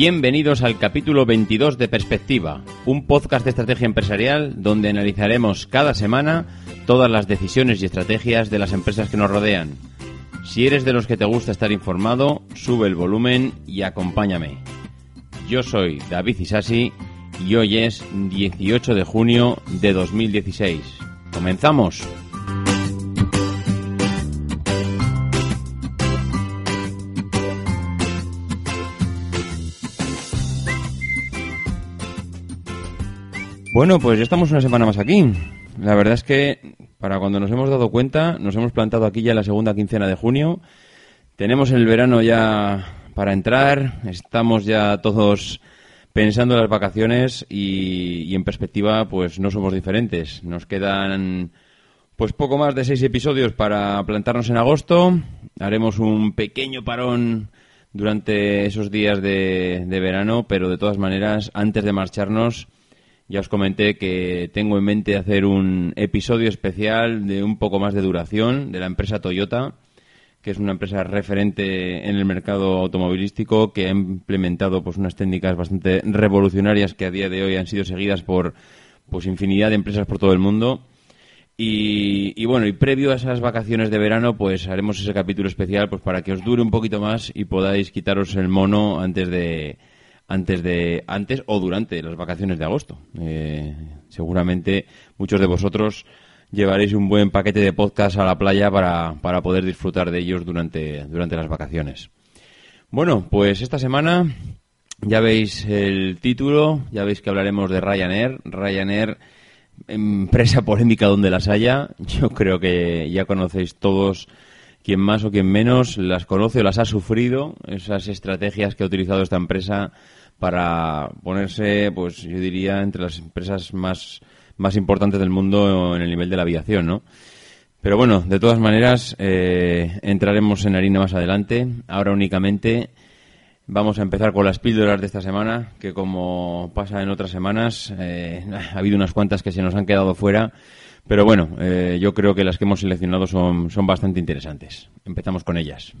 Bienvenidos al capítulo 22 de Perspectiva, un podcast de estrategia empresarial donde analizaremos cada semana todas las decisiones y estrategias de las empresas que nos rodean. Si eres de los que te gusta estar informado, sube el volumen y acompáñame. Yo soy David Isasi y hoy es 18 de junio de 2016. ¡Comenzamos! Bueno, pues ya estamos una semana más aquí. La verdad es que para cuando nos hemos dado cuenta, nos hemos plantado aquí ya la segunda quincena de junio. Tenemos el verano ya para entrar, estamos ya todos pensando en las vacaciones y, y en perspectiva pues no somos diferentes. Nos quedan pues poco más de seis episodios para plantarnos en agosto. Haremos un pequeño parón durante esos días de, de verano, pero de todas maneras, antes de marcharnos, ya os comenté que tengo en mente hacer un episodio especial de un poco más de duración de la empresa Toyota, que es una empresa referente en el mercado automovilístico que ha implementado pues unas técnicas bastante revolucionarias que a día de hoy han sido seguidas por pues infinidad de empresas por todo el mundo. Y, bueno, y previo a esas vacaciones de verano, pues haremos ese capítulo especial pues para que os dure un poquito más y podáis quitaros el mono antes de, antes de antes o durante las vacaciones de agosto. Eh, seguramente muchos de vosotros llevaréis un buen paquete de podcast a la playa para, para poder disfrutar de ellos durante, durante las vacaciones. Bueno, pues esta semana ya veis el título, ya veis que hablaremos de Ryanair. Ryanair, empresa polémica donde las haya. Yo creo que ya conocéis todos quien más o quien menos las conoce o las ha sufrido, esas estrategias que ha utilizado esta empresa para ponerse, pues yo diría, entre las empresas más, más importantes del mundo en el nivel de la aviación, ¿no? Pero bueno, de todas maneras, eh, entraremos en harina más adelante. Ahora únicamente vamos a empezar con las píldoras de esta semana, que como pasa en otras semanas, eh, ha habido unas cuantas que se nos han quedado fuera. Pero bueno, eh, yo creo que las que hemos seleccionado son, son bastante interesantes. Empezamos con ellas.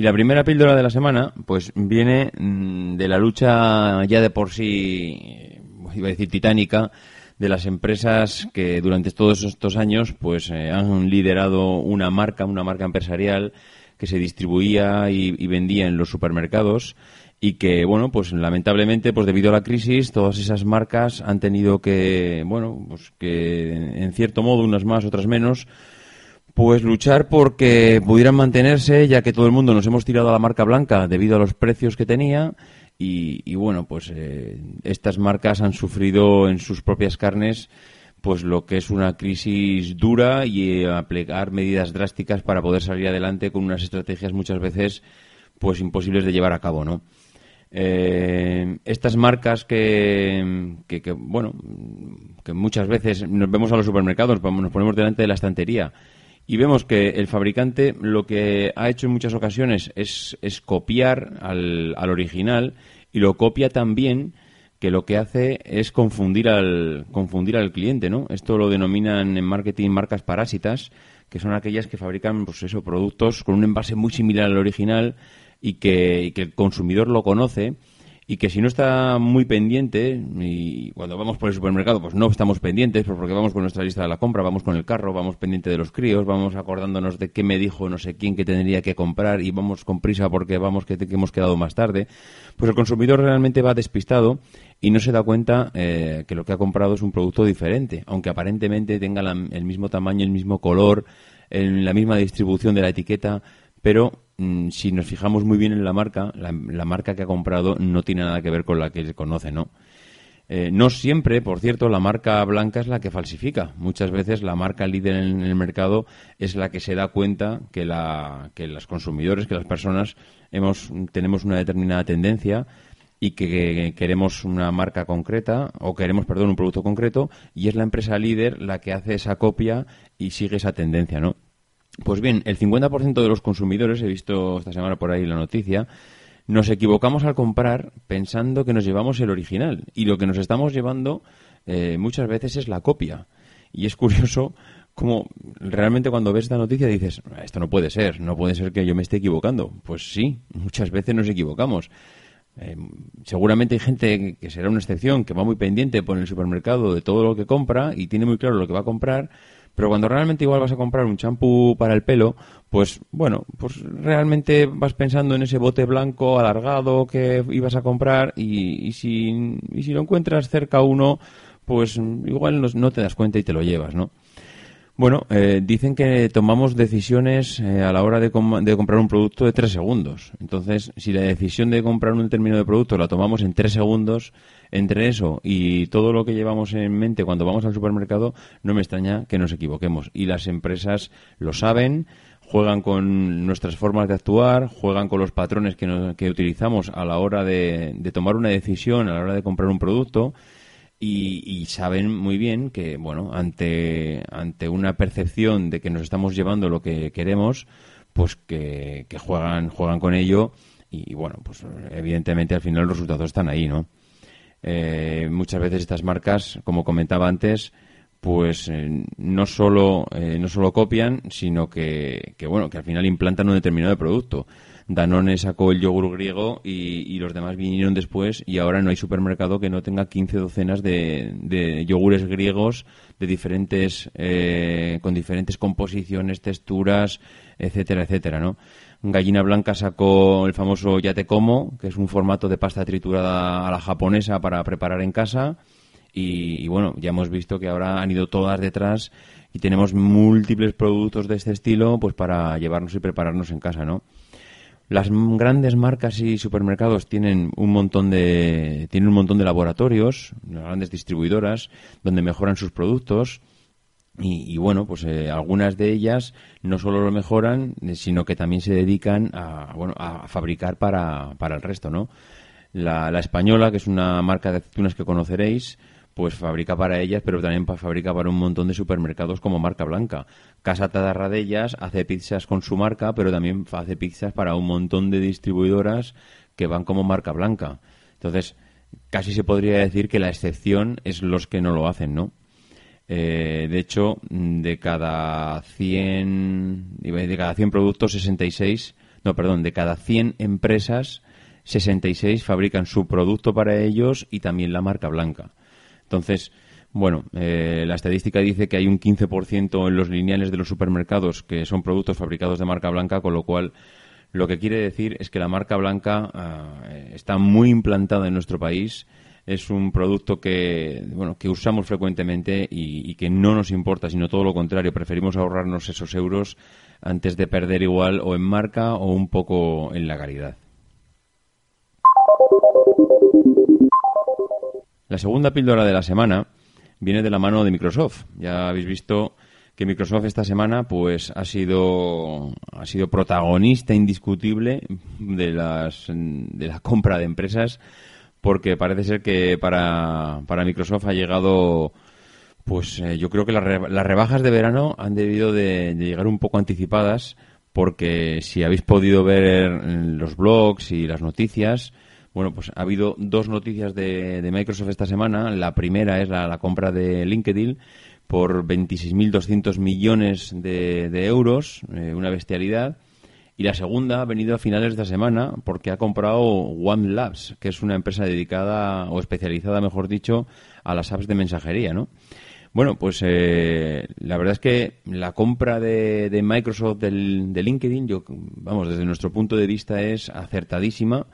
Y la primera píldora de la semana, pues viene mm, de la lucha ya de por sí, eh, iba a decir titánica, de las empresas que durante todos estos años, pues eh, han liderado una marca, una marca empresarial que se distribuía y, y vendía en los supermercados y que bueno pues lamentablemente pues debido a la crisis todas esas marcas han tenido que bueno pues que en cierto modo unas más otras menos pues luchar porque pudieran mantenerse ya que todo el mundo nos hemos tirado a la marca blanca debido a los precios que tenía. Y, bueno pues eh, estas marcas han sufrido en sus propias carnes pues lo que es una crisis dura y eh, aplicar medidas drásticas para poder salir adelante con unas estrategias muchas veces pues imposibles de llevar a cabo no eh, estas marcas que, que, que, bueno, que muchas veces nos vemos a los supermercados, nos ponemos delante de la estantería y vemos que el fabricante lo que ha hecho en muchas ocasiones es, copiar al, al, original y lo copia también que lo que hace es confundir al, confundir al cliente, ¿no? Esto lo denominan en marketing marcas parásitas, que son aquellas que fabrican, pues productos con un envase muy similar al original y que, y que el consumidor lo conoce y que si no está muy pendiente y cuando vamos por el supermercado pues no estamos pendientes pues porque vamos con nuestra lista de la compra, vamos con el carro, vamos pendiente de los críos, vamos acordándonos de qué me dijo no sé quién que tendría que comprar y vamos con prisa porque vamos que, hemos quedado más tarde, pues el consumidor realmente va despistado y no se da cuenta eh, que lo que ha comprado es un producto diferente, aunque aparentemente tenga el mismo tamaño, el mismo color, la misma distribución de la etiqueta, pero si nos fijamos muy bien en la marca, la, marca que ha comprado no tiene nada que ver con la que se conoce, ¿no? Eh, no siempre, por cierto, la marca blanca es la que falsifica. Muchas veces la marca líder en el mercado es la que se da cuenta que, que los consumidores, que las personas hemos, tenemos una determinada tendencia y que queremos una marca concreta o queremos, perdón, un producto concreto y es la empresa líder la que hace esa copia y sigue esa tendencia, ¿no? Pues bien, el 50% de los consumidores, he visto esta semana por ahí la noticia, nos equivocamos al comprar pensando que nos llevamos el original y lo que nos estamos llevando eh, muchas veces es la copia. Y es curioso como realmente cuando ves esta noticia dices, esto no puede ser, no puede ser que yo me esté equivocando. Pues sí, muchas veces nos equivocamos. Eh, seguramente hay gente que será una excepción, que va muy pendiente por el supermercado de todo lo que compra y tiene muy claro lo que va a comprar, pero cuando realmente igual vas a comprar un champú para el pelo, pues bueno, pues realmente vas pensando en ese bote blanco alargado que ibas a comprar y, si, y si lo encuentras cerca uno, pues igual no, te das cuenta y te lo llevas, ¿no? Bueno, eh, dicen que tomamos decisiones eh, a la hora de, de, comprar un producto de tres segundos. Entonces, si la decisión de comprar un determinado producto la tomamos en tres segundos, entre eso y todo lo que llevamos en mente cuando vamos al supermercado, no me extraña que nos equivoquemos. Y las empresas lo saben, juegan con nuestras formas de actuar, juegan con los patrones que, que utilizamos a la hora de, de, tomar una decisión, a la hora de comprar un producto. Y, y, saben muy bien que, bueno, ante, ante una percepción de que nos estamos llevando lo que queremos, pues que, que juegan, juegan con ello y, bueno, pues evidentemente al final los resultados están ahí, ¿no? Eh, muchas veces estas marcas, como comentaba antes, pues eh, no solo eh, no solo copian, sino que, que, bueno que al final implantan un determinado producto. Danone sacó el yogur griego y, los demás vinieron después y ahora no hay supermercado que no tenga 15 docenas de, yogures griegos de diferentes con diferentes composiciones, texturas, etcétera, etcétera, ¿no? Gallina Blanca sacó el famoso Ya te como, que es un formato de pasta triturada a la japonesa para preparar en casa. Y, bueno, ya hemos visto que ahora han ido todas detrás y tenemos múltiples productos de este estilo pues para llevarnos y prepararnos en casa, ¿no? Las grandes marcas y supermercados tienen un montón de tienen un montón de laboratorios, grandes distribuidoras donde mejoran sus productos y, bueno, pues eh, algunas de ellas no solo lo mejoran, eh, sino que también se dedican a, bueno, a fabricar para, para el resto, ¿no? La, la, española, que es una marca de aceitunas que conoceréis, pues fabrica para ellas, pero también fabrica para un montón de supermercados como marca blanca. Casa Tadarradellas hace pizzas con su marca, pero también hace pizzas para un montón de distribuidoras que van como marca blanca. Entonces, casi se podría decir que la excepción es los que no lo hacen, ¿no? Eh, de hecho, de cada 100, de cada 100 productos, 66, no, perdón, de cada 100 empresas, 66 fabrican su producto para ellos y también la marca blanca. Entonces, bueno, eh, la estadística dice que hay un 15% en los lineales de los supermercados que son productos fabricados de marca blanca, con lo cual lo que quiere decir es que la marca blanca ah, está muy implantada en nuestro país es un producto que, bueno, que usamos frecuentemente y, que no nos importa, sino todo lo contrario. Preferimos ahorrarnos esos euros antes de perder igual o en marca o un poco en la calidad. La segunda píldora de la semana viene de la mano de Microsoft. Ya habéis visto que Microsoft esta semana pues ha sido ha sido protagonista indiscutible de las de la compra de empresas porque parece ser que para, para Microsoft ha llegado, pues eh, yo creo que las, rebajas de verano han debido de, llegar un poco anticipadas, porque si habéis podido ver los blogs y las noticias, bueno, pues ha habido dos noticias de, Microsoft esta semana. La primera es la, compra de LinkedIn por 26.200 millones de, de euros, eh, una bestialidad. Y la segunda ha venido a finales de esta semana porque ha comprado One Labs, que es una empresa dedicada o especializada, mejor dicho, a las apps de mensajería, ¿no? Bueno, pues eh, la verdad es que la compra de, Microsoft del, de LinkedIn, yo, vamos, desde nuestro punto de vista es acertadísima.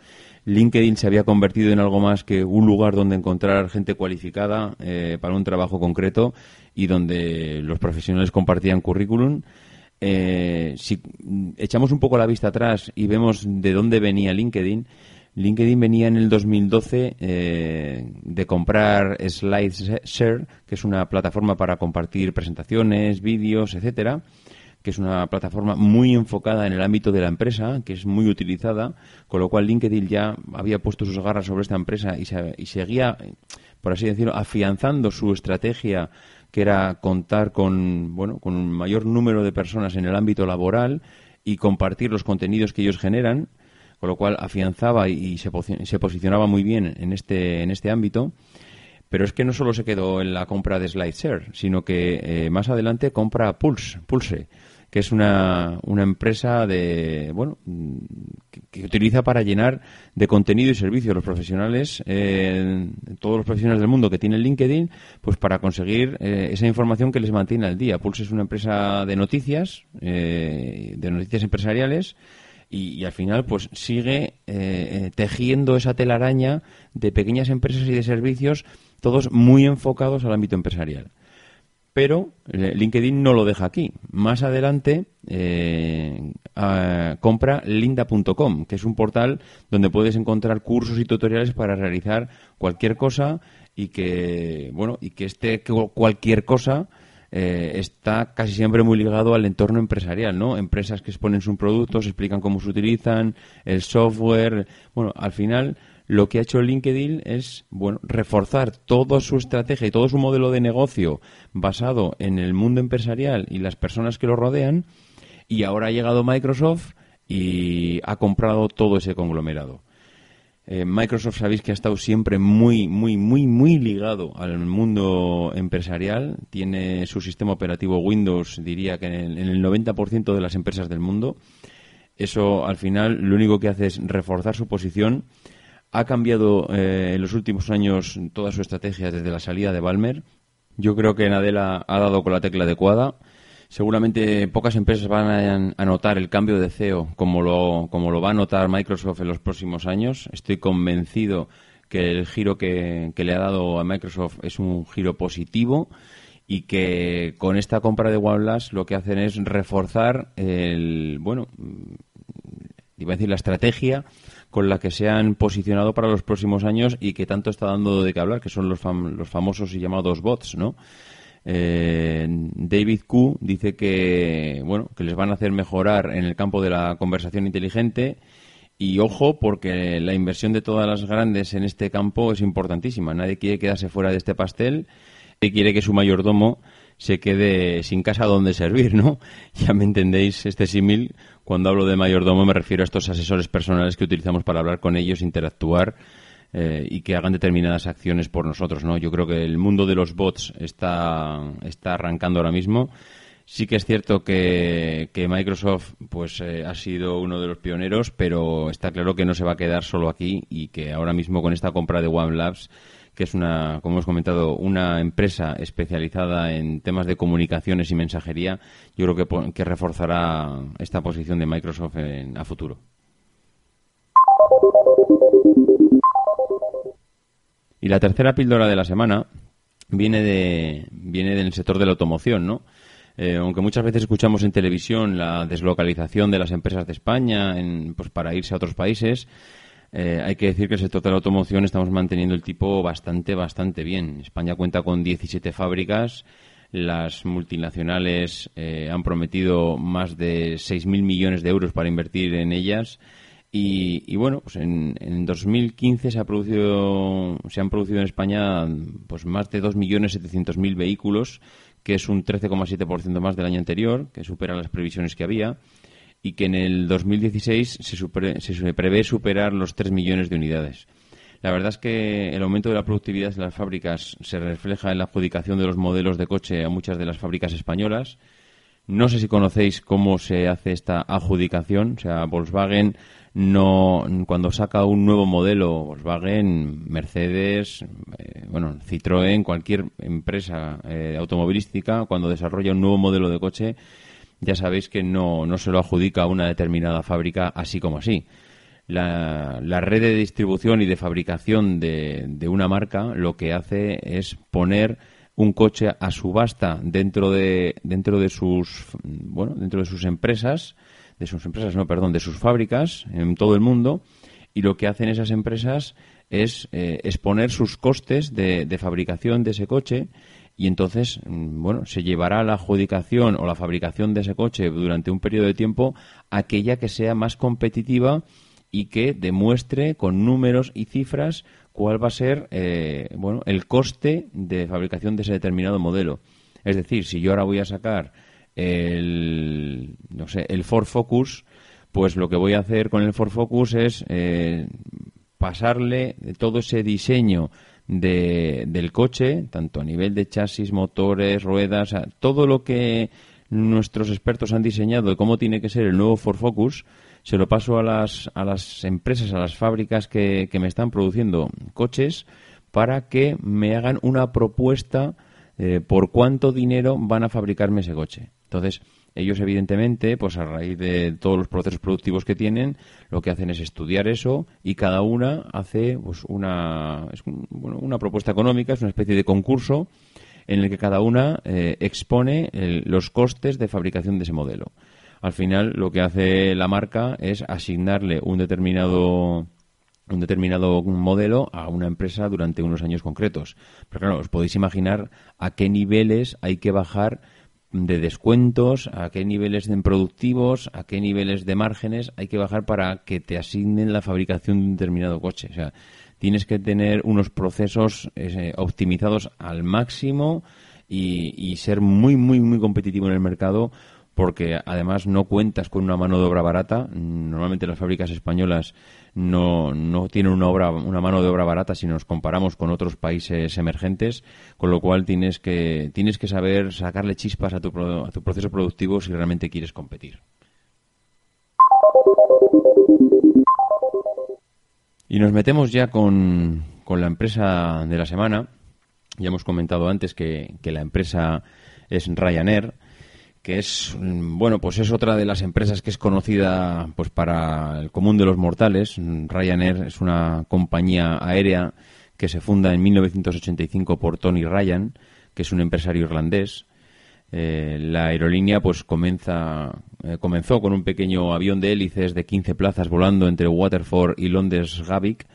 LinkedIn se había convertido en algo más que un lugar donde encontrar gente cualificada eh, para un trabajo concreto y donde los profesionales compartían currículum eh, si echamos un poco la vista atrás y vemos de dónde venía LinkedIn, LinkedIn venía en el 2012 eh, de comprar SlideShare, que es una plataforma para compartir presentaciones, vídeos, etcétera, que es una plataforma muy enfocada en el ámbito de la empresa, que es muy utilizada, con lo cual LinkedIn ya había puesto sus garras sobre esta empresa y, y seguía, por así decirlo, afianzando su estrategia que era contar con, bueno, con un mayor número de personas en el ámbito laboral y compartir los contenidos que ellos generan, con lo cual afianzaba y se, se posicionaba muy bien en este, en este ámbito. Pero es que no solo se quedó en la compra de SlideShare, sino que eh, más adelante compra Pulse, Pulse que es una, una empresa de bueno que, utiliza para llenar de contenido y servicio los profesionales eh, todos los profesionales del mundo que tienen LinkedIn pues para conseguir eh, esa información que les mantiene al día Pulse es una empresa de noticias de noticias empresariales y, al final pues sigue tejiendo esa telaraña de pequeñas empresas y de servicios todos muy enfocados al ámbito empresarial. Pero eh, LinkedIn no lo deja aquí. Más adelante eh, compra linda.com, que es un portal donde puedes encontrar cursos y tutoriales para realizar cualquier cosa y que, bueno, y que este cualquier cosa eh, está casi siempre muy ligado al entorno empresarial, ¿no? Empresas que exponen sus productos, explican cómo se utilizan, el software. Bueno, al final lo que ha hecho LinkedIn es bueno reforzar toda su estrategia y todo su modelo de negocio basado en el mundo empresarial y las personas que lo rodean y ahora ha llegado Microsoft y ha comprado todo ese conglomerado. Eh, Microsoft sabéis que ha estado siempre muy, muy, muy, muy ligado al mundo empresarial. Tiene su sistema operativo Windows, diría que en el, en el 90% de las empresas del mundo. Eso al final lo único que hace es reforzar su posición ha cambiado eh, en los últimos años toda su estrategia desde la salida de Balmer. Yo creo que Nadella ha dado con la tecla adecuada. Seguramente pocas empresas van a, notar el cambio de CEO como lo, como lo va a notar Microsoft en los próximos años. Estoy convencido que el giro que, le ha dado a Microsoft es un giro positivo y que con esta compra de OnePlus lo que hacen es reforzar el, bueno, iba a decir la estrategia con la que se han posicionado para los próximos años y que tanto está dando de qué hablar, que son los, los famosos y llamados bots, ¿no? Eh, David Q dice que bueno que les van a hacer mejorar en el campo de la conversación inteligente y ojo porque la inversión de todas las grandes en este campo es importantísima. Nadie quiere quedarse fuera de este pastel y quiere que su mayordomo se quede sin casa donde servir, ¿no? Ya me entendéis este símil. Cuando hablo de mayordomo me refiero a estos asesores personales que utilizamos para hablar con ellos, interactuar eh, y que hagan determinadas acciones por nosotros, ¿no? Yo creo que el mundo de los bots está, está arrancando ahora mismo. Sí que es cierto que, Microsoft pues eh, ha sido uno de los pioneros, pero está claro que no se va a quedar solo aquí y que ahora mismo con esta compra de One Labs que es una, como hemos comentado, una empresa especializada en temas de comunicaciones y mensajería, yo creo que, reforzará esta posición de Microsoft en, a futuro. Y la tercera píldora de la semana viene de viene del sector de la automoción, ¿no? Eh, aunque muchas veces escuchamos en televisión la deslocalización de las empresas de España en, pues, para irse a otros países, eh, hay que decir que el sector de la automoción estamos manteniendo el tipo bastante, bastante bien. España cuenta con 17 fábricas. Las multinacionales eh, han prometido más de 6.000 millones de euros para invertir en ellas. Y, bueno, pues en, en 2015 se, ha producido, se han producido en España pues más de 2.700.000 vehículos, que es un 13,7% más del año anterior, que supera las previsiones que había y que en el 2016 se, se prevé superar los 3 millones de unidades. La verdad es que el aumento de la productividad de las fábricas se refleja en la adjudicación de los modelos de coche a muchas de las fábricas españolas. No sé si conocéis cómo se hace esta adjudicación. O sea, Volkswagen no cuando saca un nuevo modelo, Volkswagen, Mercedes, eh, bueno, Citroën, cualquier empresa eh, automovilística, cuando desarrolla un nuevo modelo de coche, ya sabéis que no, no se lo adjudica a una determinada fábrica así como así. La, la, red de distribución y de fabricación de, de, una marca lo que hace es poner un coche a subasta dentro de dentro de sus bueno dentro de sus empresas de sus empresas no perdón de sus fábricas en todo el mundo y lo que hacen esas empresas es eh, exponer sus costes de, de fabricación de ese coche y entonces, mm, bueno, se llevará la adjudicación o la fabricación de ese coche durante un periodo de tiempo aquella que sea más competitiva y que demuestre con números y cifras cuál va a ser eh, bueno el coste de fabricación de ese determinado modelo. Es decir, si yo ahora voy a sacar el no sé el Ford Focus, pues lo que voy a hacer con el Ford Focus es eh, pasarle todo ese diseño de, del coche, tanto a nivel de chasis, motores, ruedas, todo lo que nuestros expertos han diseñado cómo tiene que ser el nuevo Ford Focus, se lo paso a las, a las empresas, a las fábricas que, que me están produciendo coches para que me hagan una propuesta eh, por cuánto dinero van a fabricarme ese coche. Entonces, ellos, evidentemente, pues a raíz de todos los procesos productivos que tienen, lo que hacen es estudiar eso y cada una hace pues, una, una propuesta económica, es una especie de concurso en el que cada una eh, expone los costes de fabricación de ese modelo. Al final, lo que hace la marca es asignarle un determinado un determinado modelo a una empresa durante unos años concretos. Pero claro, os podéis imaginar a qué niveles hay que bajar de descuentos, a qué niveles de productivos, a qué niveles de márgenes hay que bajar para que te asignen la fabricación de un determinado coche. O sea, tienes que tener unos procesos eh, optimizados al máximo y, ser muy, muy, muy competitivo en el mercado porque además no cuentas con una mano de obra barata. Normalmente las fábricas españolas no, no tienen una, obra, una mano de obra barata si nos comparamos con otros países emergentes, con lo cual tienes que, tienes que saber sacarle chispas a tu, a tu proceso productivo si realmente quieres competir. Y nos metemos ya con, con la empresa de la semana. Ya hemos comentado antes que, que la empresa es Ryanair que es mm, bueno pues es otra de las empresas que es conocida pues para el común de los mortales Ryanair es una compañía aérea que se funda en 1985 por Tony Ryan que es un empresario irlandés eh, la aerolínea pues comienza eh, comenzó con un pequeño avión de hélices de 15 plazas volando entre Waterford y Londres Gatwick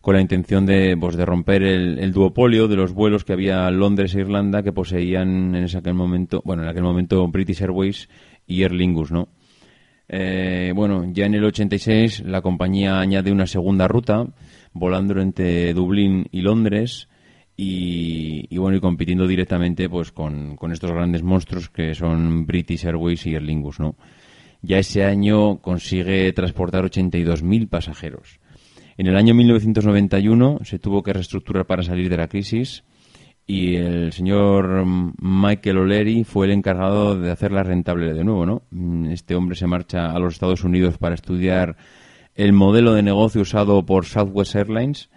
con la intención de, pues, de romper el, duopolio de los vuelos que había Londres e Irlanda que poseían en ese aquel momento, bueno, en aquel momento British Airways y Aer Lingus, ¿no? Eh, bueno, ya en el 86 la compañía añade una segunda ruta, volando entre Dublín y Londres, y, bueno, y compitiendo directamente pues con, estos grandes monstruos que son British Airways y Aer Lingus, ¿no? Ya ese año consigue transportar 82.000 pasajeros. En el año 1991 se tuvo que reestructurar para salir de la crisis y el señor Michael O'Leary fue el encargado de hacerla rentable de nuevo, ¿no? Este hombre se marcha a los Estados Unidos para estudiar el modelo de negocio usado por Southwest Airlines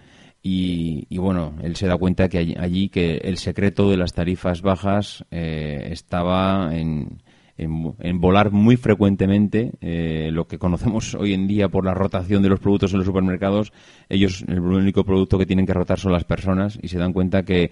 y, bueno, él se da cuenta que allí, que el secreto de las tarifas bajas eh, estaba en, en, volar muy frecuentemente eh, lo que conocemos hoy en día por la rotación de los productos en los supermercados. Ellos, el único producto que tienen que rotar son las personas y se dan cuenta que,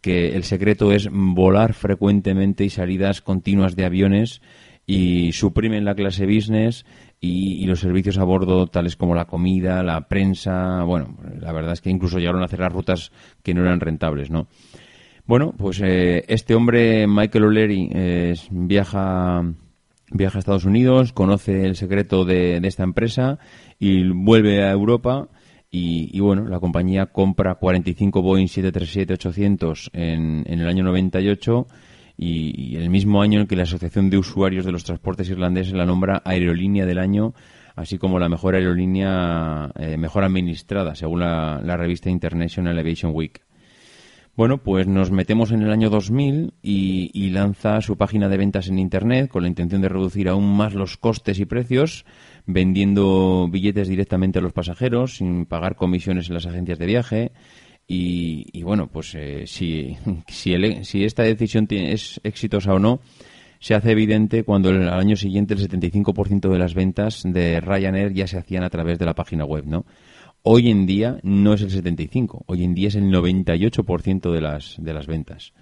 que el secreto es volar frecuentemente y salidas continuas de aviones y suprimen la clase business y, y, los servicios a bordo tales como la comida, la prensa, bueno, la verdad es que incluso llegaron a hacer las rutas que no eran rentables, ¿no? Bueno, pues eh, este hombre, Michael O'Leary, viaja, viaja a Estados Unidos, conoce el secreto de, esta empresa y vuelve a Europa. Y, bueno, la compañía compra 45 Boeing 737-800 en, en el año 98 y, y, el mismo año en que la Asociación de Usuarios de los Transportes Irlandeses la nombra Aerolínea del Año, así como la mejor aerolínea eh, mejor administrada, según la, la revista International Aviation Week. Bueno, pues nos metemos en el año 2000 y, lanza su página de ventas en Internet con la intención de reducir aún más los costes y precios, vendiendo billetes directamente a los pasajeros sin pagar comisiones en las agencias de viaje. Y, bueno, pues eh, si, si, esta decisión es exitosa o no, se hace evidente cuando al año siguiente el 75% de las ventas de Ryanair ya se hacían a través de la página web, ¿no? Hoy en día no es el 75, hoy en día es el 98% de las, de las ventas.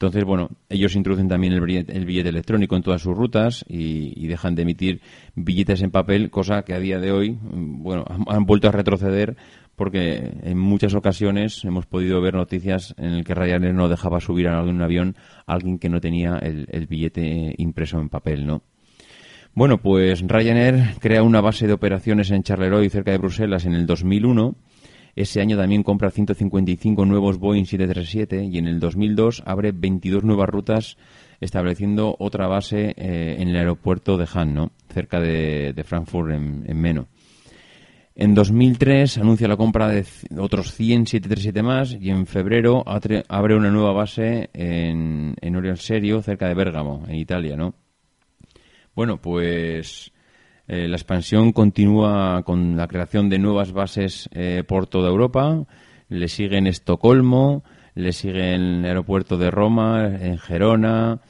Entonces, bueno, ellos introducen también el billete, electrónico en todas sus rutas y, dejan de emitir billetes en papel, cosa que a día de hoy, bueno, han, vuelto a retroceder porque en muchas ocasiones hemos podido ver noticias en el que Ryanair no dejaba subir a algún avión a alguien que no tenía el, billete impreso en papel, ¿no? Bueno, pues Ryanair crea una base de operaciones en Charleroi, cerca de Bruselas, en el 2001. Ese año también compra 155 nuevos Boeing 737 y en el 2002 abre 22 nuevas rutas estableciendo otra base eh, en el aeropuerto de Hahn, ¿no? cerca de, Frankfurt en Meno. En 2003 anuncia la compra de otros 100 737 más y en febrero abre una nueva base en, en Serio, cerca de Bérgamo, en Italia, ¿no? Bueno, pues eh, la expansión continúa con la creación de nuevas bases eh, por toda Europa. Le siguen Estocolmo, le sigue el aeropuerto de Roma, en Gerona.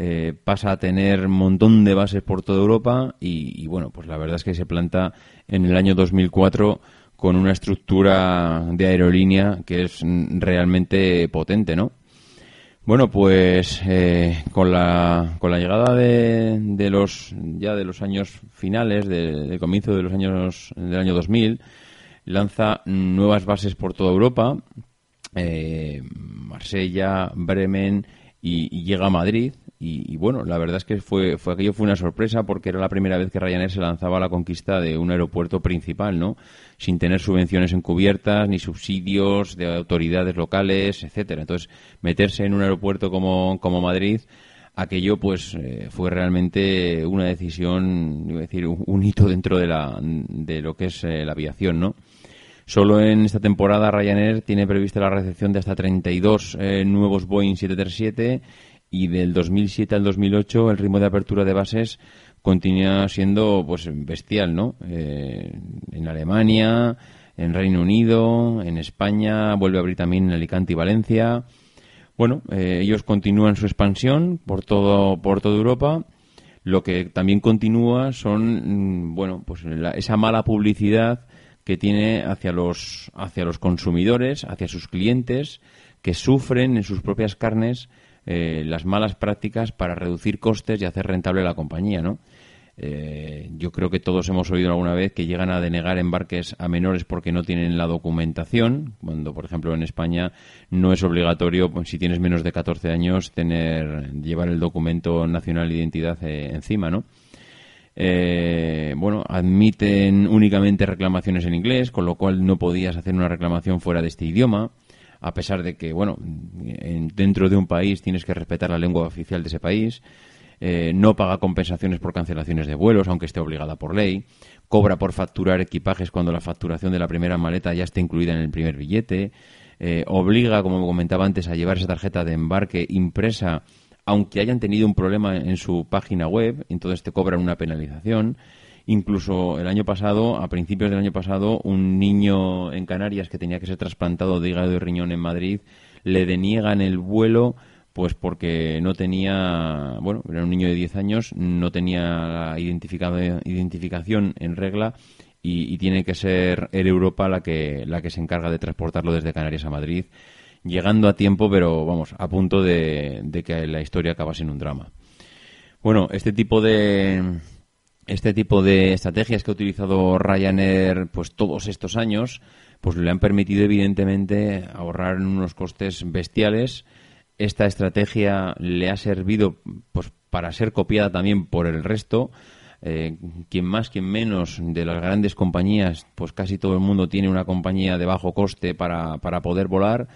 Eh, pasa a tener un montón de bases por toda Europa y, bueno, pues la verdad es que se planta en el año 2004 con una estructura de aerolínea que es realmente potente, ¿no? Bueno, pues eh, con, la, con la llegada de, de los ya de los años finales, de- del comienzo de los años del año 2000, lanza nuevas bases por toda Europa, eh, Marsella, Bremen y llega a Madrid. Y, bueno, la verdad es que fue, fue aquello fue una sorpresa porque era la primera vez que Ryanair se lanzaba a la conquista de un aeropuerto principal, ¿no? Sin tener subvenciones encubiertas ni subsidios de autoridades locales, etcétera. Entonces, meterse en un aeropuerto como, como Madrid, aquello pues eh, fue realmente una decisión, iba a decir, un, un hito dentro de, la, de lo que es eh, la aviación, ¿no? Solo en esta temporada Ryanair tiene prevista la recepción de hasta 32 eh, nuevos Boeing 737 y del 2007 al 2008 el ritmo de apertura de bases continúa siendo pues bestial, ¿no? Eh, en Alemania, en Reino Unido, en España, vuelve a abrir también en Alicante y Valencia. Bueno, eh, ellos continúan su expansión por todo por toda Europa. Lo que también continúa son, mm, bueno, pues la- esa mala publicidad que tiene hacia los hacia los consumidores, hacia sus clientes, que sufren en sus propias carnes eh, las malas prácticas para reducir costes y hacer rentable la compañía, ¿no? Eh, yo creo que todos hemos oído alguna vez que llegan a denegar embarques a menores porque no tienen la documentación, cuando por ejemplo en España no es obligatorio, pues, si tienes menos de 14 años, tener llevar el documento nacional de identidad eh, encima, ¿no? Eh, bueno, admiten únicamente reclamaciones en inglés, con lo cual no podías hacer una reclamación fuera de este idioma, a pesar de que, bueno, en- dentro de un país tienes que respetar la lengua oficial de ese país. Eh, no paga compensaciones por cancelaciones de vuelos, aunque esté obligada por ley. Cobra por facturar equipajes cuando la facturación de la primera maleta ya esté incluida en el primer billete. Eh, obliga, como comentaba antes, a llevar esa tarjeta de embarque impresa aunque hayan tenido un problema en su página web, entonces te cobran una penalización. Incluso el año pasado, a principios del año pasado, un niño en Canarias que tenía que ser trasplantado de hígado y riñón en Madrid, le deniegan el vuelo pues porque no tenía, bueno, era un niño de 10 años, no tenía la identificación en regla y, y tiene que ser Air Europa la que, la que se encarga de transportarlo desde Canarias a Madrid llegando a tiempo, pero vamos, a punto de, de que la historia acabase en un drama. Bueno, este tipo de este tipo de estrategias que ha utilizado Ryanair pues todos estos años, pues le han permitido evidentemente ahorrar unos costes bestiales. Esta estrategia le ha servido pues para ser copiada también por el resto. Eh, quien más, quien menos de las grandes compañías, pues casi todo el mundo tiene una compañía de bajo coste para, para poder volar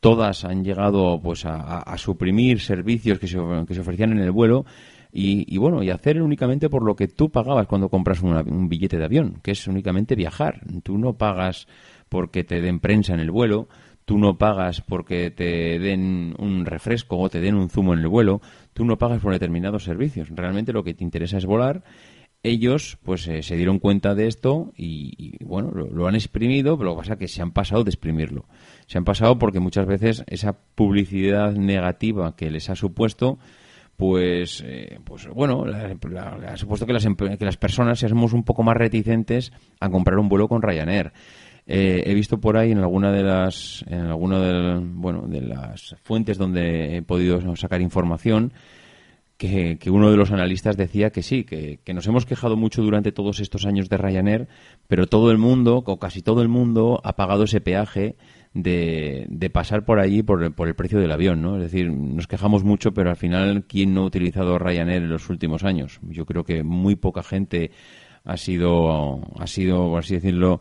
todas han llegado pues a, a- suprimir servicios que se, que se ofrecían en el vuelo y, y, bueno y hacer únicamente por lo que tú pagabas cuando compras un billete de avión que es únicamente viajar. Tú no pagas porque te den prensa en el vuelo tú no pagas porque te den un refresco o te den un zumo en el vuelo tú no pagas por determinados servicios. Realmente lo que te interesa es volar. Ellos pues eh, se dieron cuenta de esto y, y, bueno lo, lo han exprimido pero lo que pasa es que se han pasado de exprimirlo. Se han pasado porque muchas veces esa publicidad negativa que les ha supuesto pues eh, pues bueno la- supuesto que las que las personas seamos un poco más reticentes a comprar un vuelo con Ryanair. Eh, he visto por ahí en alguna de las en alguna de bueno de las fuentes donde he podido sacar información que, que uno de los analistas decía que sí, que, que nos hemos quejado mucho durante todos estos años de Ryanair, pero todo el mundo, o casi todo el mundo, ha pagado ese peaje de, pasar por allí por, el- por el precio del avión, ¿no? Es decir, nos quejamos mucho, pero al final, ¿quién no ha utilizado Ryanair en los últimos años? Yo creo que muy poca gente ha sido, ha sido, por así decirlo,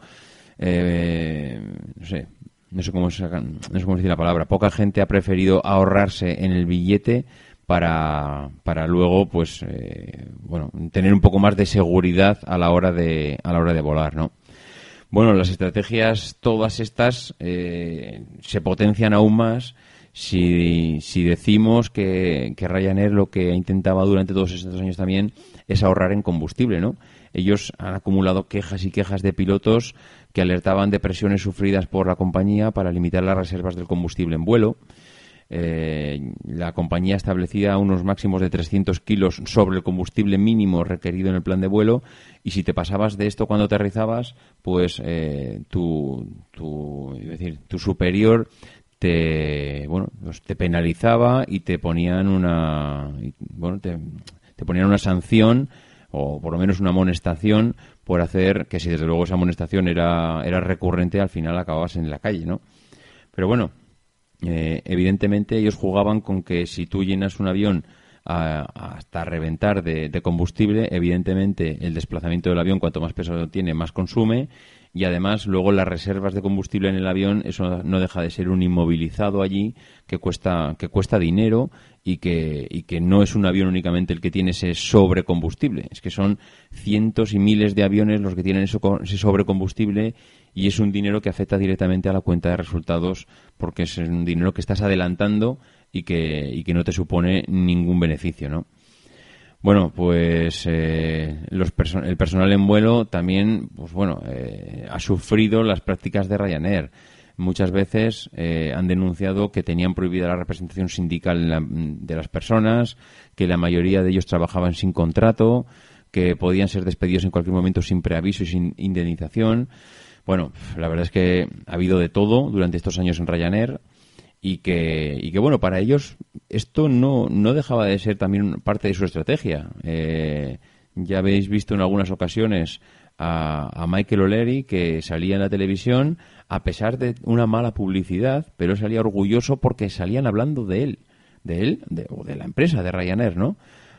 eh, no sé, no sé cómo no sé cómo decir la palabra. Poca gente ha preferido ahorrarse en el billete para, para luego, pues, eh, bueno, tener un poco más de seguridad a la hora de, a la hora de volar, ¿no? Bueno, las estrategias, todas estas, eh, se potencian aún más si, si decimos que, que Ryanair lo que intentaba durante todos estos años también es ahorrar en combustible, ¿no? Ellos han acumulado quejas y quejas de pilotos que alertaban de presiones sufridas por la compañía para limitar las reservas del combustible en vuelo. Eh, la compañía establecía unos máximos de 300 kilos sobre el combustible mínimo requerido en el plan de vuelo y si te pasabas de esto cuando aterrizabas, pues eh, tu, tu, decir, tu superior te bueno pues te penalizaba y te ponían una bueno te, te ponían una sanción o por lo menos una amonestación por hacer que si desde luego esa amonestación era era recurrente al final acababas en la calle no pero bueno eh, evidentemente ellos jugaban con que si tú llenas un avión a- hasta reventar de, de combustible, evidentemente el desplazamiento del avión, cuanto más peso tiene, más consume. Y además, luego las reservas de combustible en el avión, eso no deja de ser un inmovilizado allí que cuesta, que cuesta dinero y que, y que no es un avión únicamente el que tiene ese sobrecombustible. Es que son cientos y miles de aviones los que tienen eso, ese sobrecombustible y es un dinero que afecta directamente a la cuenta de resultados porque es un dinero que estás adelantando y que, y que no te supone ningún beneficio, ¿no? Bueno, pues eh, los el personal en vuelo también, pues bueno, eh, ha sufrido las prácticas de Ryanair. Muchas veces eh, han denunciado que tenían prohibida la representación sindical la- de las personas, que la mayoría de ellos trabajaban sin contrato, que podían ser despedidos en cualquier momento sin preaviso y sin indemnización. Bueno, la verdad es que ha habido de todo durante estos años en Ryanair y que, y que bueno, para ellos esto no, no dejaba de ser también parte de su estrategia. Eh, ya habéis visto en algunas ocasiones a, a Michael O'Leary que salía en la televisión a pesar de una mala publicidad, pero salía orgulloso porque salían hablando de él, de él de, o de la empresa, de Ryanair, ¿no?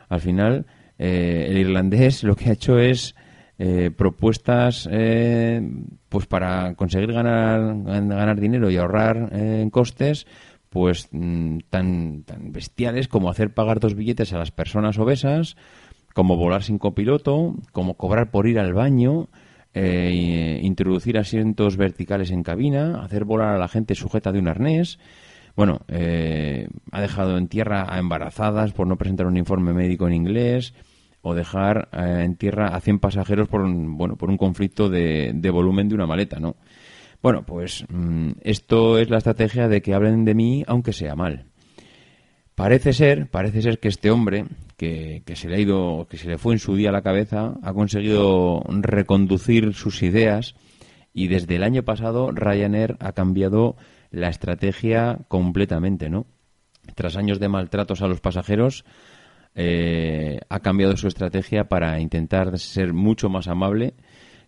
Al final, eh, el irlandés lo que ha hecho es eh, propuestas eh, pues para conseguir ganar gan- ganar dinero y ahorrar eh, en costes pues mm, tan tan bestiales como hacer pagar dos billetes a las personas obesas como volar sin copiloto como cobrar por ir al baño eh, e introducir asientos verticales en cabina hacer volar a la gente sujeta de un arnés. Bueno, eh, ha dejado en tierra a embarazadas por no presentar un informe médico en inglés o dejar eh, en tierra a 100 pasajeros por un, bueno, por un conflicto de, de volumen de una maleta, ¿no? Bueno, pues mm, esto es la estrategia de que hablen de mí aunque sea mal. Parece ser, parece ser que este hombre, que, que se le ha ido, que se le fue en su día a la cabeza, ha conseguido reconducir sus ideas y desde el año pasado Ryanair ha cambiado la estrategia completamente, ¿no? Tras años de maltratos a los pasajeros, eh, ha cambiado su estrategia para intentar ser mucho más amable,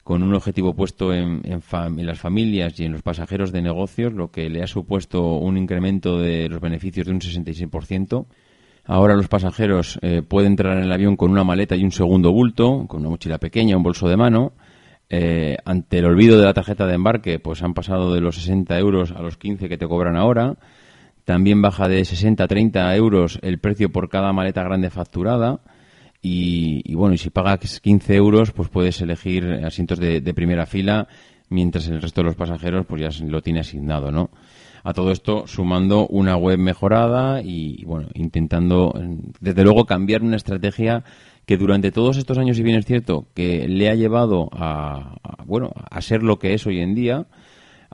con un objetivo puesto en, en las familias y en los pasajeros de negocios, lo que le ha supuesto un incremento de los beneficios de un 66%. Ahora los pasajeros eh, pueden entrar en el avión con una maleta y un segundo bulto, con una mochila pequeña, un bolso de mano. Eh, ante el olvido de la tarjeta de embarque, pues han pasado de los 60 euros a los 15 que te cobran ahora. También baja de 60 a 30 euros el precio por cada maleta grande facturada. Y, y bueno, y si pagas 15 euros, pues puedes elegir asientos de, primera fila, mientras el resto de los pasajeros pues ya lo tiene asignado, ¿no? A todo esto sumando una web mejorada y, bueno, intentando, eh, desde luego, cambiar una estrategia que durante todos estos años, si bien es cierto, que le ha llevado a, bueno, a ser lo que es hoy en día,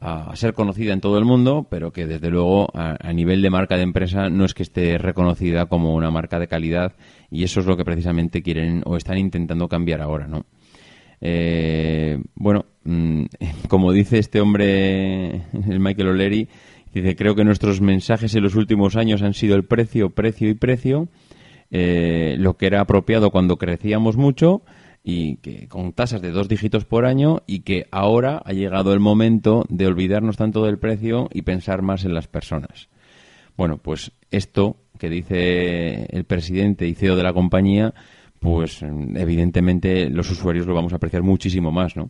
a ser conocida en todo el mundo, pero que desde luego a, nivel de marca de empresa no es que esté reconocida como una marca de calidad y eso es lo que precisamente quieren o están intentando cambiar ahora, ¿no? Eh, bueno, mmm, como dice este hombre, el Michael O'Leary, dice creo que nuestros mensajes en los últimos años han sido el precio, precio y precio. eh, lo que era apropiado cuando crecíamos mucho y que con tasas de dos dígitos por año y que ahora ha llegado el momento de olvidarnos tanto del precio y pensar más en las personas. Bueno, pues esto que dice el presidente y CEO de la compañía, pues evidentemente los usuarios lo vamos a apreciar muchísimo más, ¿no?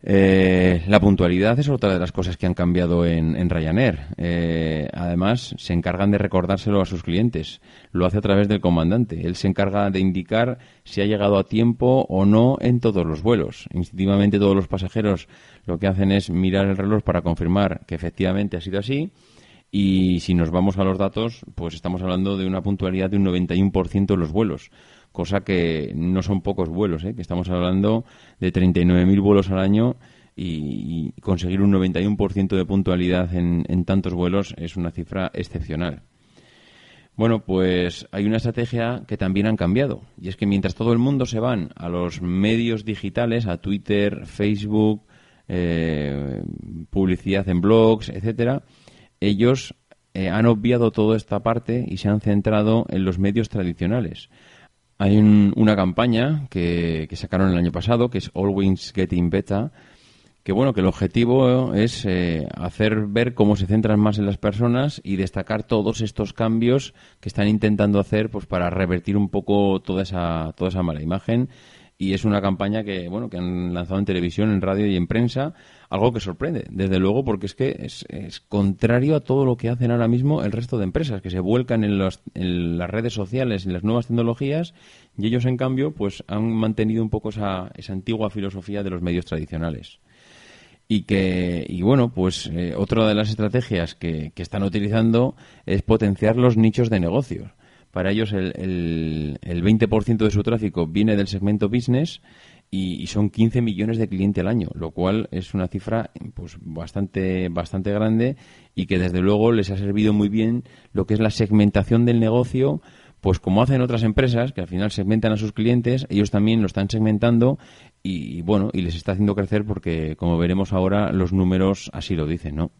Eh, la puntualidad es otra de las cosas que han cambiado en, Ryanair. Eh, además, se encargan de recordárselo a sus clientes. Lo hace a través del comandante. Él se encarga de indicar si ha llegado a tiempo o no en todos los vuelos. Instintivamente todos los pasajeros lo que hacen es mirar el reloj para confirmar que efectivamente ha sido así. Y si nos vamos a los datos, pues estamos hablando de una puntualidad de un 91% en los vuelos cosa que no son pocos vuelos, ¿eh? que estamos hablando de 39.000 vuelos al año y, conseguir un 91% de puntualidad en, tantos vuelos es una cifra excepcional. Bueno, pues hay una estrategia que también han cambiado y es que mientras todo el mundo se van a los medios digitales, a Twitter, Facebook, eh, publicidad en blogs, etcétera, ellos eh, han obviado toda esta parte y se han centrado en los medios tradicionales. Hay una campaña que, sacaron el año pasado, que es Always Getting Better, que bueno, que el objetivo es eh, hacer ver cómo se centran más en las personas y destacar todos estos cambios que están intentando hacer pues para revertir un poco toda esa, toda esa mala imagen y es una campaña que bueno que han lanzado en televisión, en radio y en prensa, algo que sorprende, desde luego, porque es que es, contrario a todo lo que hacen ahora mismo el resto de empresas, que se vuelcan en, las redes sociales, en las nuevas tecnologías, y ellos, en cambio, pues han mantenido un poco esa, esa antigua filosofía de los medios tradicionales. Y que, y bueno, pues eh, otra de las estrategias que, que están utilizando es potenciar los nichos de negocios para ellos el, el, el 20% de su tráfico viene del segmento business y, son 15 millones de clientes al año, lo cual es una cifra pues bastante bastante grande y que desde luego les ha servido muy bien lo que es la segmentación del negocio, pues como hacen otras empresas que al final segmentan a sus clientes, ellos también lo están segmentando y bueno, y les está haciendo crecer porque como veremos ahora los números así lo dicen, ¿no?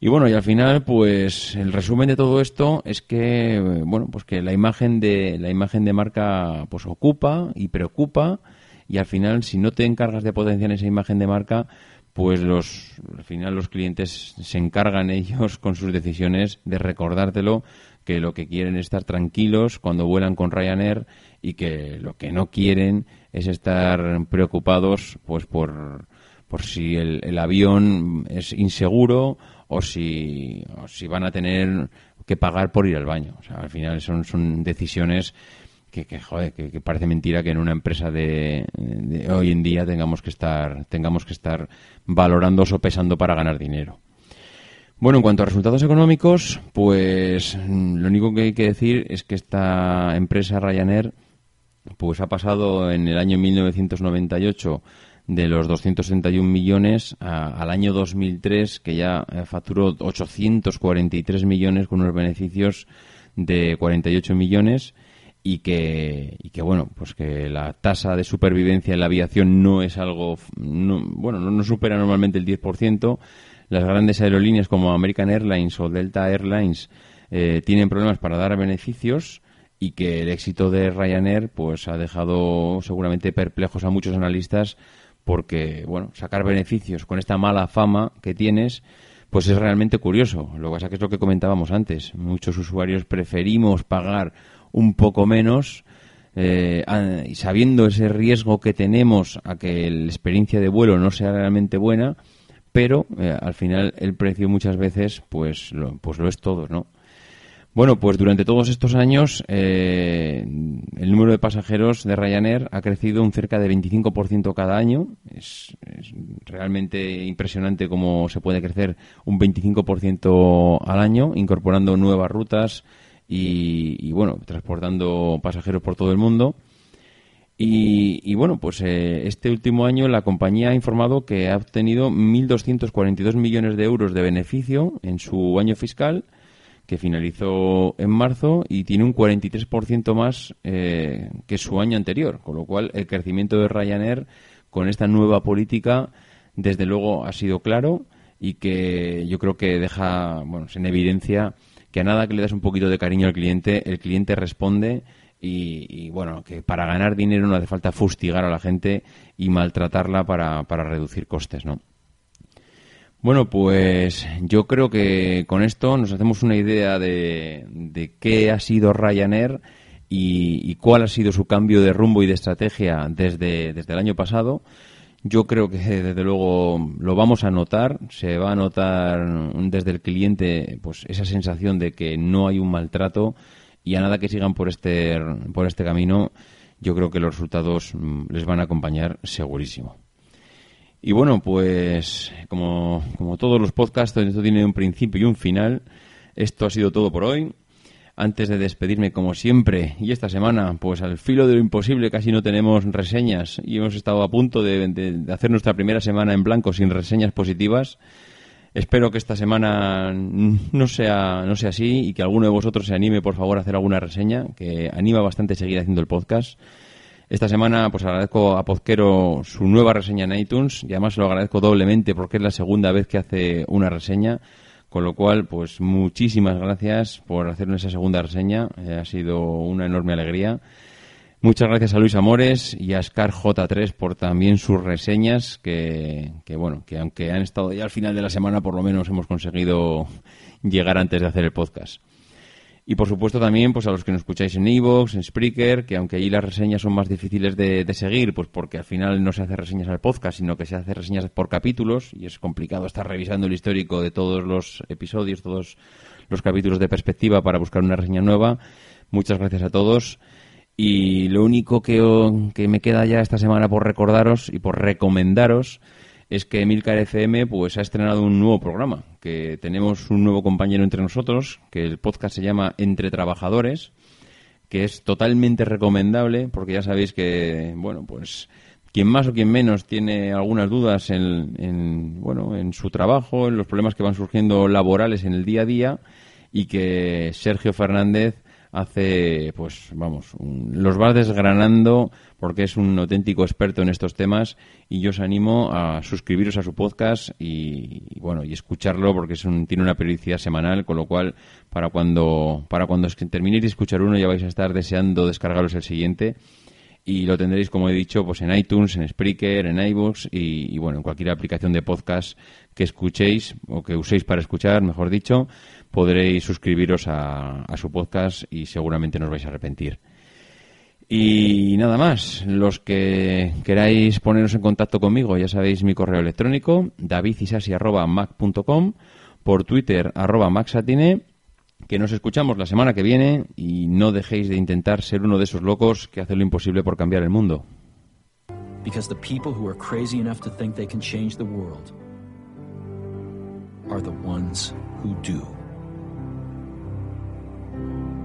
Y bueno, y al final, pues el resumen de todo esto es que, bueno, pues que la imagen de la imagen de marca pues ocupa y preocupa. Y al final si no te encargas de potenciar esa imagen de marca, pues los al final los clientes se encargan ellos con sus decisiones de recordártelo que lo que quieren es estar tranquilos cuando vuelan con Ryanair y que lo que no quieren es estar preocupados pues por por si el, el avión es inseguro o si, si van a tener que pagar por ir al baño. O sea, al final son, son decisiones que, que, joder, que, parece mentira que en una empresa de, hoy en día tengamos que estar tengamos que estar valorando o pesando para ganar dinero. Bueno, en cuanto a resultados económicos, pues lo único que hay que decir es que esta empresa Ryanair pues ha pasado en el año 1998 de los 261 millones al año 2003, que ya eh, facturó 843 millones con unos beneficios de 48 millones y que, y que bueno, pues que la tasa de supervivencia en la aviación no es algo, bueno, no, supera normalmente el 10%. Las grandes aerolíneas como American Airlines o Delta Airlines eh, tienen problemas para dar beneficios y que el éxito de Ryanair pues ha dejado seguramente perplejos a muchos analistas porque, bueno, sacar beneficios con esta mala fama que tienes, pues es realmente curioso. Lo que pasa que es lo que comentábamos antes. Muchos usuarios preferimos pagar un poco menos eh, y sabiendo ese riesgo que tenemos a que la experiencia de vuelo no sea realmente buena, pero eh, al final el precio muchas veces pues lo, pues lo es todo, ¿no? Bueno, pues durante todos estos años eh, el número de pasajeros de Ryanair ha crecido un cerca de 25% cada año. Es, realmente impresionante cómo se puede crecer un 25% al año, incorporando nuevas rutas y, bueno, transportando pasajeros por todo el mundo. Y, bueno, pues eh, este último año la compañía ha informado que ha obtenido 1.242 millones de euros de beneficio en su año fiscal que finalizó en marzo y tiene un 43% más eh, que su año anterior, con lo cual el crecimiento de Ryanair con esta nueva política desde luego ha sido claro y que yo creo que deja bueno, en evidencia que a nada que le das un poquito de cariño al cliente, el cliente responde y, bueno, que para ganar dinero no hace falta fustigar a la gente y maltratarla para, para reducir costes, ¿no? Bueno, pues yo creo que con esto nos hacemos una idea de, qué ha sido Ryanair y, cuál ha sido su cambio de rumbo y de estrategia desde, desde el año pasado. Yo creo que desde luego lo vamos a notar, se va a notar desde el cliente pues esa sensación de que no hay un maltrato y a nada que sigan por este por este camino, yo creo que los resultados mm, les van a acompañar segurísimo. Y bueno, pues como, como todos los podcasts, esto tiene un principio y un final. Esto ha sido todo por hoy. Antes de despedirme, como siempre, y esta semana, pues al filo de lo imposible casi no tenemos reseñas y hemos estado a punto de, hacer nuestra primera semana en blanco sin reseñas positivas. Espero que esta semana no sea, no sea así y que alguno de vosotros se anime, por favor, a hacer alguna reseña, que anima bastante seguir haciendo el podcast. Esta semana, pues agradezco a Pozquero su nueva reseña en iTunes y además lo agradezco doblemente porque es la segunda vez que hace una reseña. Con lo cual, pues muchísimas gracias por hacer esa segunda reseña. Eh, ha sido una enorme alegría. Muchas gracias a Luis Amores y a Scar J3 por también sus reseñas, que, que, bueno, que aunque han estado ya al final de la semana, por lo menos hemos conseguido llegar antes de hacer el podcast. Y por supuesto también pues a los que nos escucháis en Evox, en Spreaker, que aunque ahí las reseñas son más difíciles de, seguir, pues porque al final no se hace reseñas al podcast, sino que se hace reseñas por capítulos y es complicado estar revisando el histórico de todos los episodios, todos los capítulos de perspectiva para buscar una reseña nueva. Muchas gracias a todos. Y lo único que, que me queda ya esta semana por recordaros y por recomendaros es que Emilcar FM pues ha estrenado un nuevo programa, que tenemos un nuevo compañero entre nosotros, que el podcast se llama Entre Trabajadores, que es totalmente recomendable, porque ya sabéis que, bueno, pues quien más o quien menos tiene algunas dudas en, en, bueno, en su trabajo, en los problemas que van surgiendo laborales en el día a día, y que Sergio Fernández hace, pues vamos, los va desgranando porque es un auténtico experto en estos temas y yo os animo a suscribiros a su podcast y, bueno y escucharlo porque es un, tiene una periodicidad semanal con lo cual para cuando para cuando terminéis de escuchar uno ya vais a estar deseando descargaros el siguiente y lo tendréis como he dicho pues en iTunes, en Spreaker, en iBooks y, y bueno en cualquier aplicación de podcast que escuchéis o que uséis para escuchar, mejor dicho podréis suscribiros a, su podcast y seguramente no os vais a arrepentir. Y nada más, los que queráis poneros en contacto conmigo, ya sabéis mi correo electrónico, davidisasi.mac.com, por Twitter, arroba maxatine, que nos escuchamos la semana que viene y no dejéis de intentar ser uno de esos locos que hacen lo imposible por cambiar el mundo. Because the people who are crazy enough to think they can change the world are the ones who do. thank you